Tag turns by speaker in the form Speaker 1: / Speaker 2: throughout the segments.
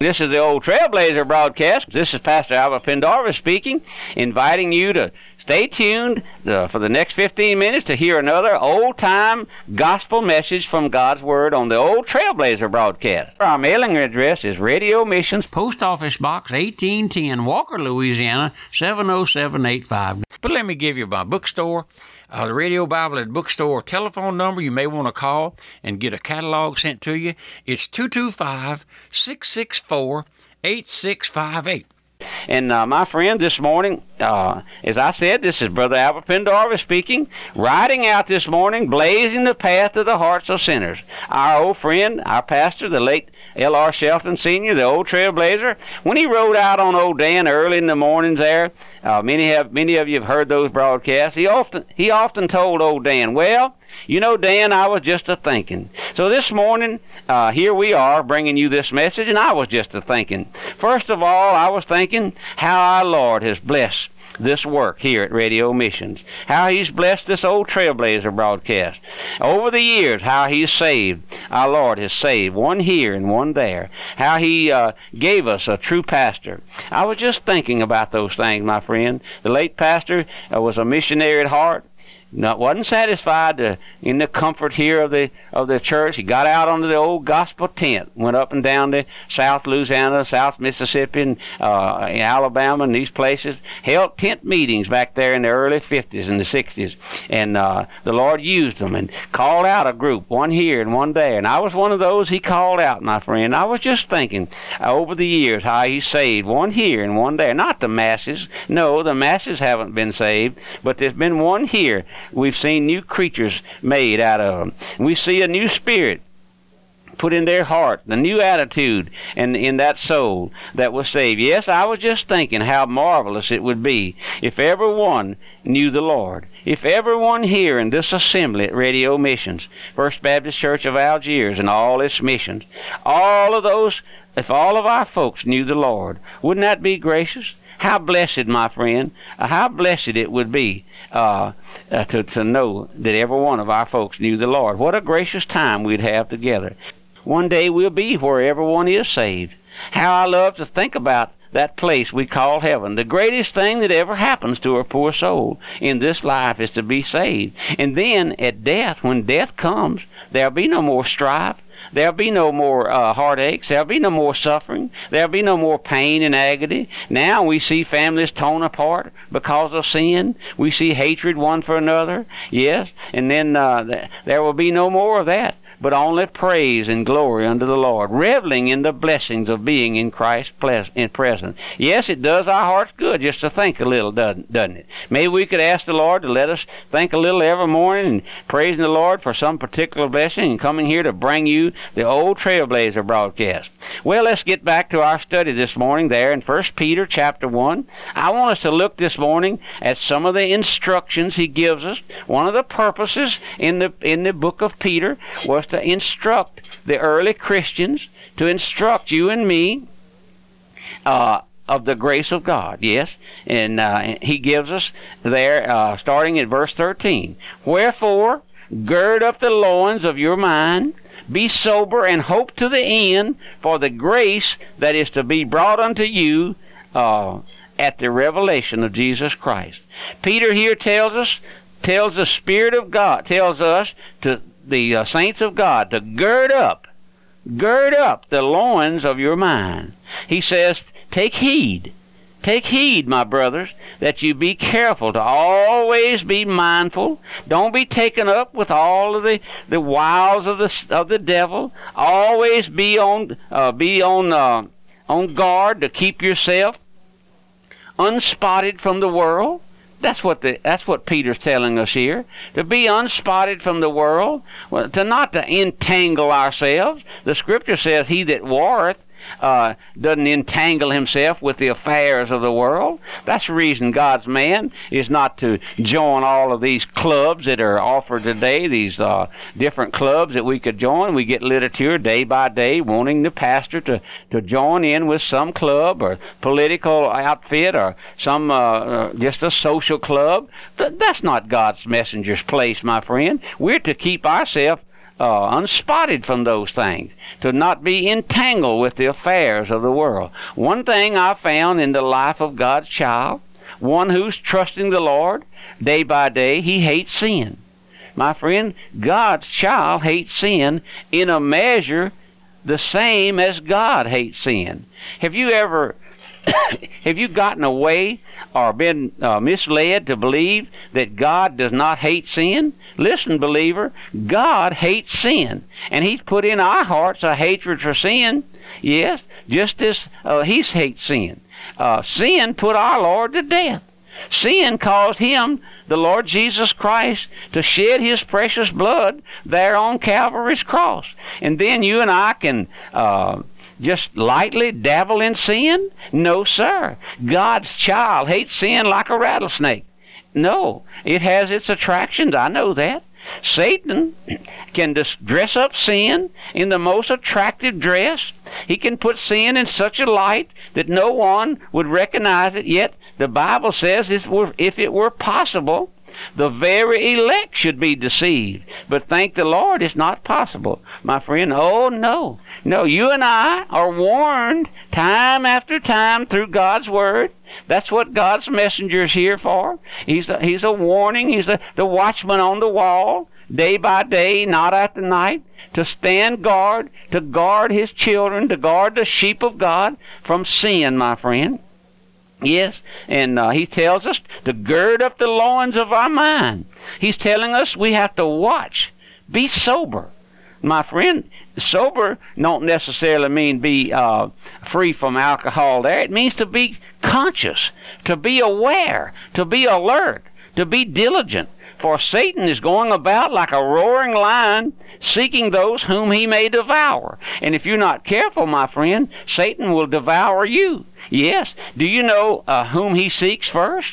Speaker 1: This is the old Trailblazer broadcast. This is Pastor Albert Pendarvis speaking, inviting you to stay tuned uh, for the next 15 minutes to hear another old time gospel message from God's Word on the old Trailblazer broadcast. Our mailing address is Radio Missions,
Speaker 2: Post Office Box 1810, Walker, Louisiana 70785. But let me give you my bookstore uh, the Radio Bible at Bookstore telephone number you may want to call and get a catalog sent to you. It's 225 664 8658.
Speaker 1: And uh, my friend, this morning, uh, as I said, this is Brother Albert Pendarvis speaking, riding out this morning, blazing the path to the hearts of sinners. Our old friend, our pastor, the late L.R. Shelton Sr., the old trailblazer, when he rode out on Old Dan early in the mornings there, uh, many have many of you have heard those broadcasts. He often he often told Old Dan, "Well, you know, Dan, I was just a thinking." So this morning, uh, here we are bringing you this message, and I was just a thinking. First of all, I was thinking how our Lord has blessed this work here at Radio Missions. How He's blessed this old Trailblazer broadcast. Over the years, how He's saved. Our Lord has saved one here and one there. How He uh, gave us a true pastor. I was just thinking about those things, my friend. The late pastor uh, was a missionary at heart not wasn't satisfied to, in the comfort here of the of the church. He got out onto the old gospel tent, went up and down to South Louisiana, South Mississippi, and uh, in Alabama, and these places. Held tent meetings back there in the early 50s and the 60s, and uh, the Lord used them and called out a group, one here and one there. And I was one of those He called out, my friend. I was just thinking uh, over the years how He saved one here and one there. Not the masses. No, the masses haven't been saved, but there's been one here We've seen new creatures made out of them. We see a new spirit put in their heart, the new attitude and in that soul that was saved. Yes, I was just thinking how marvelous it would be if everyone knew the Lord. If everyone here in this assembly at Radio Missions, First Baptist Church of Algiers and all its missions, all of those, if all of our folks knew the Lord, wouldn't that be gracious? How blessed, my friend, uh, how blessed it would be uh, uh, to, to know that every one of our folks knew the Lord. What a gracious time we'd have together. One day we'll be where everyone is saved. How I love to think about that place we call heaven. The greatest thing that ever happens to a poor soul in this life is to be saved. And then at death, when death comes, there'll be no more strife. There'll be no more uh, heartaches. There'll be no more suffering. There'll be no more pain and agony. Now we see families torn apart because of sin. We see hatred one for another. Yes, and then uh, th- there will be no more of that but only praise and glory unto the Lord, reveling in the blessings of being in Christ in present. Yes, it does our hearts good just to think a little, doesn't, doesn't it? Maybe we could ask the Lord to let us think a little every morning and praising the Lord for some particular blessing and coming here to bring you the old Trailblazer broadcast. Well, let's get back to our study this morning there in 1 Peter chapter 1. I want us to look this morning at some of the instructions he gives us. One of the purposes in the in the book of Peter was to instruct the early Christians, to instruct you and me uh, of the grace of God. Yes, and uh, he gives us there, uh, starting at verse 13. Wherefore, gird up the loins of your mind. Be sober and hope to the end for the grace that is to be brought unto you uh, at the revelation of Jesus Christ. Peter here tells us, tells the Spirit of God, tells us to the uh, saints of God to gird up, gird up the loins of your mind. He says, take heed. Take heed, my brothers, that you be careful to always be mindful. Don't be taken up with all of the, the wiles of the of the devil. Always be on uh, be on uh, on guard to keep yourself unspotted from the world. That's what the that's what Peter's telling us here. To be unspotted from the world, to not to entangle ourselves. The scripture says, "He that warreth uh, doesn't entangle himself with the affairs of the world. That's the reason God's man is not to join all of these clubs that are offered today, these uh, different clubs that we could join. We get literature day by day wanting the pastor to, to join in with some club or political outfit or some uh, uh just a social club. That's not God's messenger's place, my friend. We're to keep ourselves uh, unspotted from those things, to not be entangled with the affairs of the world. One thing I found in the life of God's child, one who's trusting the Lord day by day, he hates sin. My friend, God's child hates sin in a measure the same as God hates sin. Have you ever have you gotten away or been uh, misled to believe that God does not hate sin? Listen, believer, God hates sin, and He's put in our hearts a hatred for sin. Yes, just as uh, He hates sin. Uh, sin put our Lord to death. Sin caused Him, the Lord Jesus Christ, to shed His precious blood there on Calvary's cross. And then you and I can. Uh, just lightly dabble in sin? No, sir. God's child hates sin like a rattlesnake. No, it has its attractions. I know that. Satan can just dress up sin in the most attractive dress. He can put sin in such a light that no one would recognize it. Yet the Bible says if it were possible, the very elect should be deceived. But thank the Lord, it's not possible, my friend. Oh, no. No, you and I are warned time after time through God's Word. That's what God's messenger is here for. He's a, he's a warning. He's a, the watchman on the wall, day by day, not at the night, to stand guard, to guard his children, to guard the sheep of God from sin, my friend. Yes, and uh, he tells us to gird up the loins of our mind. He's telling us we have to watch, be sober. My friend, sober don't necessarily mean be uh, free from alcohol there. It means to be conscious, to be aware, to be alert, to be diligent. For Satan is going about like a roaring lion, seeking those whom he may devour. And if you're not careful, my friend, Satan will devour you. Yes. Do you know uh, whom he seeks first?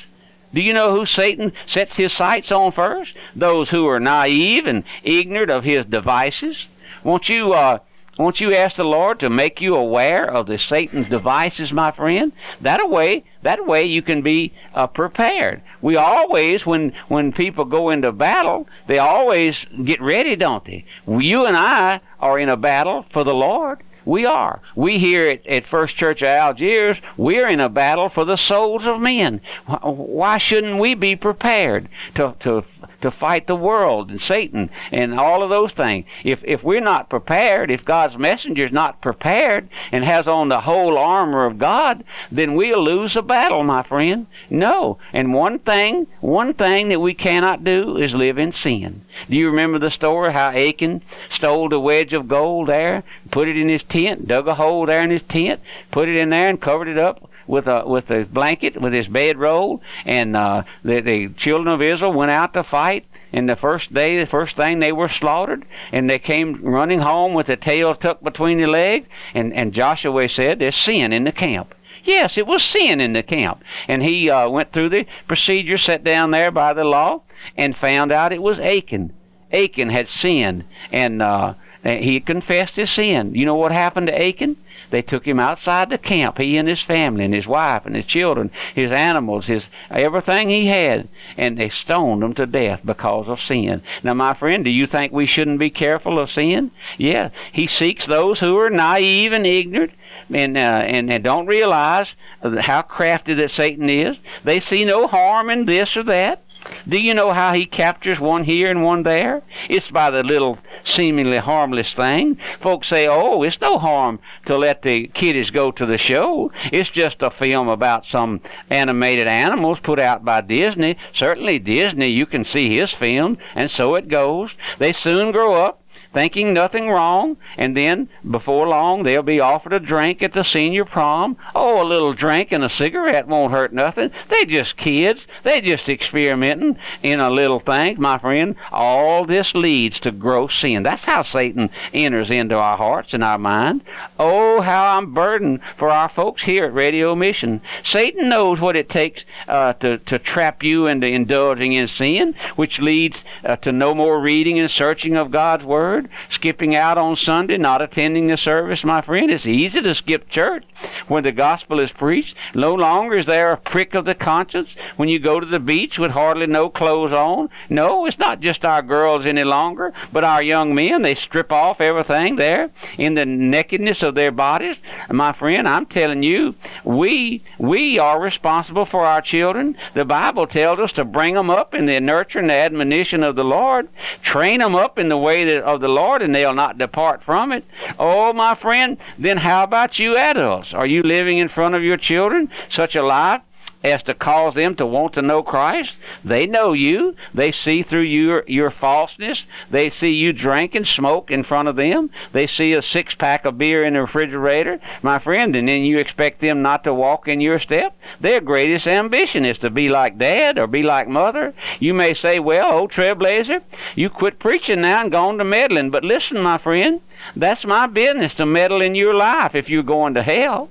Speaker 1: Do you know who Satan sets his sights on first? Those who are naive and ignorant of his devices. Won't you uh, won't you ask the Lord to make you aware of the Satan's devices, my friend? That way, that way you can be uh, prepared. We always, when when people go into battle, they always get ready, don't they? You and I are in a battle for the Lord. We are. We here at, at First Church of Algiers, we're in a battle for the souls of men. Why shouldn't we be prepared to, to to fight the world and Satan and all of those things. If if we're not prepared, if God's messenger is not prepared and has on the whole armor of God, then we'll lose a battle, my friend. No. And one thing, one thing that we cannot do is live in sin. Do you remember the story how Achan stole the wedge of gold there, put it in his tent, dug a hole there in his tent, put it in there and covered it up with a with a blanket with his bedroll, and uh, the the children of Israel went out to fight. And the first day, the first thing they were slaughtered, and they came running home with the tail tucked between their legs. And and Joshua said, "There's sin in the camp." Yes, it was sin in the camp. And he uh, went through the procedure set down there by the law and found out it was Achan. Achan had sinned, and uh, he confessed his sin. You know what happened to Achan? They took him outside the camp, he and his family and his wife and his children, his animals, his everything he had, and they stoned him to death because of sin. Now, my friend, do you think we shouldn't be careful of sin? Yeah, he seeks those who are naive and ignorant and, uh, and and don't realize how crafty that Satan is. They see no harm in this or that. Do you know how he captures one here and one there? It's by the little seemingly harmless thing. Folks say, oh, it's no harm to let the kiddies go to the show. It's just a film about some animated animals put out by Disney. Certainly Disney, you can see his film, and so it goes. They soon grow up thinking nothing wrong, and then before long they'll be offered a drink at the senior prom. Oh, a little drink and a cigarette won't hurt nothing. They just kids. They just experimenting in a little thing, my friend. All this leads to gross sin. That's how Satan enters into our hearts and our mind. Oh, how I'm burdened for our folks here at Radio Mission. Satan knows what it takes uh, to to trap you into indulging in sin, which leads uh, to no more reading and searching of God's word Skipping out on Sunday, not attending the service, my friend. It's easy to skip church when the gospel is preached. No longer is there a prick of the conscience when you go to the beach with hardly no clothes on. No, it's not just our girls any longer, but our young men. They strip off everything there in the nakedness of their bodies. My friend, I'm telling you, we we are responsible for our children. The Bible tells us to bring them up in the nurture and the admonition of the Lord. Train them up in the way that, of the Lord, and they'll not depart from it. Oh, my friend, then how about you adults? Are you living in front of your children such a life as to cause them to want to know Christ. They know you. They see through your your falseness. They see you drink and smoke in front of them. They see a six pack of beer in the refrigerator, my friend, and then you expect them not to walk in your step. Their greatest ambition is to be like dad or be like mother. You may say, Well, old trailblazer, you quit preaching now and gone to meddling. But listen, my friend, that's my business to meddle in your life if you're going to hell.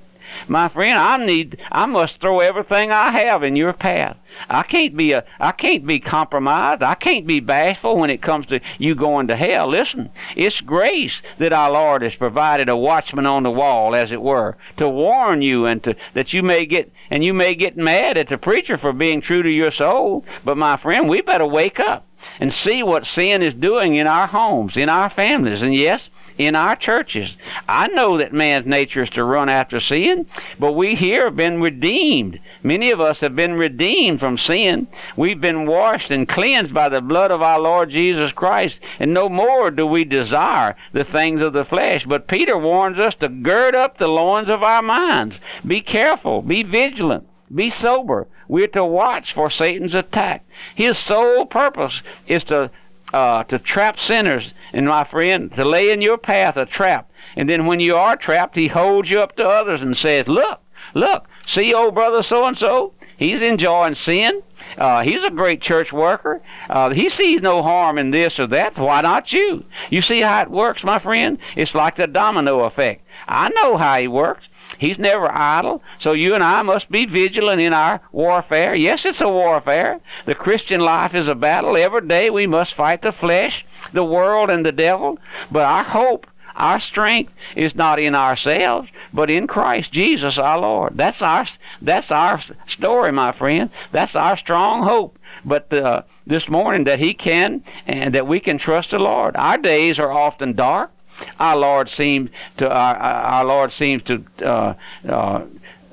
Speaker 1: My friend, I need I must throw everything I have in your path. I can't be a I can't be compromised. I can't be bashful when it comes to you going to hell. Listen, it's grace that our Lord has provided a watchman on the wall, as it were, to warn you and to that you may get and you may get mad at the preacher for being true to your soul. But my friend, we better wake up and see what sin is doing in our homes, in our families. And yes, in our churches. I know that man's nature is to run after sin, but we here have been redeemed. Many of us have been redeemed from sin. We've been washed and cleansed by the blood of our Lord Jesus Christ, and no more do we desire the things of the flesh. But Peter warns us to gird up the loins of our minds. Be careful, be vigilant. Be sober. We're to watch for Satan's attack. His sole purpose is to uh, to trap sinners, and my friend, to lay in your path a trap. And then when you are trapped, he holds you up to others and says, Look, look, see old brother so and so? He's enjoying sin. Uh, he's a great church worker. Uh, he sees no harm in this or that. Why not you? You see how it works, my friend? It's like the domino effect. I know how he works. He's never idle. So you and I must be vigilant in our warfare. Yes, it's a warfare. The Christian life is a battle. Every day we must fight the flesh, the world, and the devil. But our hope our strength is not in ourselves, but in Christ Jesus our Lord. That's our that's our story, my friend. That's our strong hope. But uh, this morning that He can and that we can trust the Lord. Our days are often dark. Our Lord seems to our, our Lord seems to uh, uh,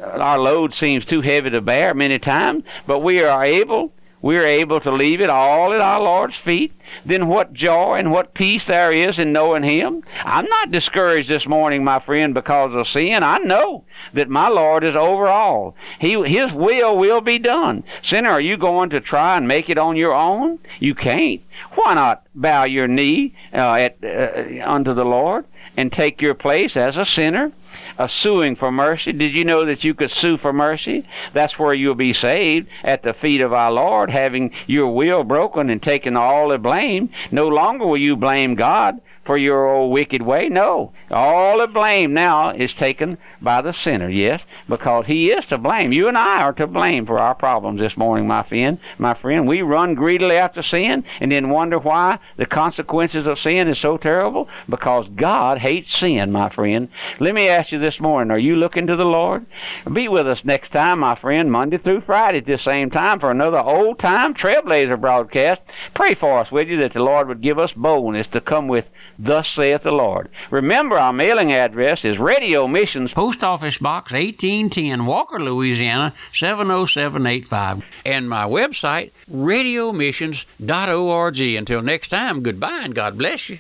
Speaker 1: our load seems too heavy to bear many times, but we are able we are able to leave it all at our Lord's feet, then what joy and what peace there is in knowing Him. I'm not discouraged this morning, my friend, because of sin. I know that my Lord is over all. He, His will will be done. Sinner, are you going to try and make it on your own? You can't. Why not bow your knee uh, at, uh, unto the Lord and take your place as a sinner? Suing for mercy. Did you know that you could sue for mercy? That's where you'll be saved at the feet of our Lord, having your will broken and taking all the blame. No longer will you blame God for your old wicked way. No. All the blame now is taken by the sinner, yes, because he is to blame. You and I are to blame for our problems this morning, my friend. My friend, we run greedily after sin and then wonder why the consequences of sin is so terrible because God hates sin, my friend. Let me ask you this morning, are you looking to the Lord? Be with us next time, my friend, Monday through Friday at this same time for another old time Trailblazer broadcast. Pray for us, will you, that the Lord would give us boldness to come with Thus saith the Lord. Remember, our mailing address is Radio Missions,
Speaker 2: Post Office Box 1810, Walker, Louisiana 70785. And my website, radiomissions.org. Until next time, goodbye and God bless you.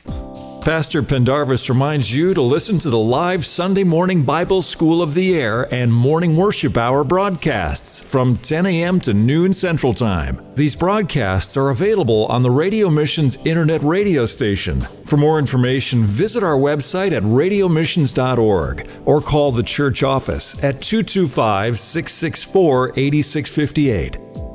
Speaker 3: Pastor Pendarvis reminds you to listen to the live Sunday morning Bible School of the Air and morning worship hour broadcasts from 10 a.m. to noon Central Time. These broadcasts are available on the Radio Missions Internet radio station. For more information, visit our website at radiomissions.org or call the church office at 225 664 8658.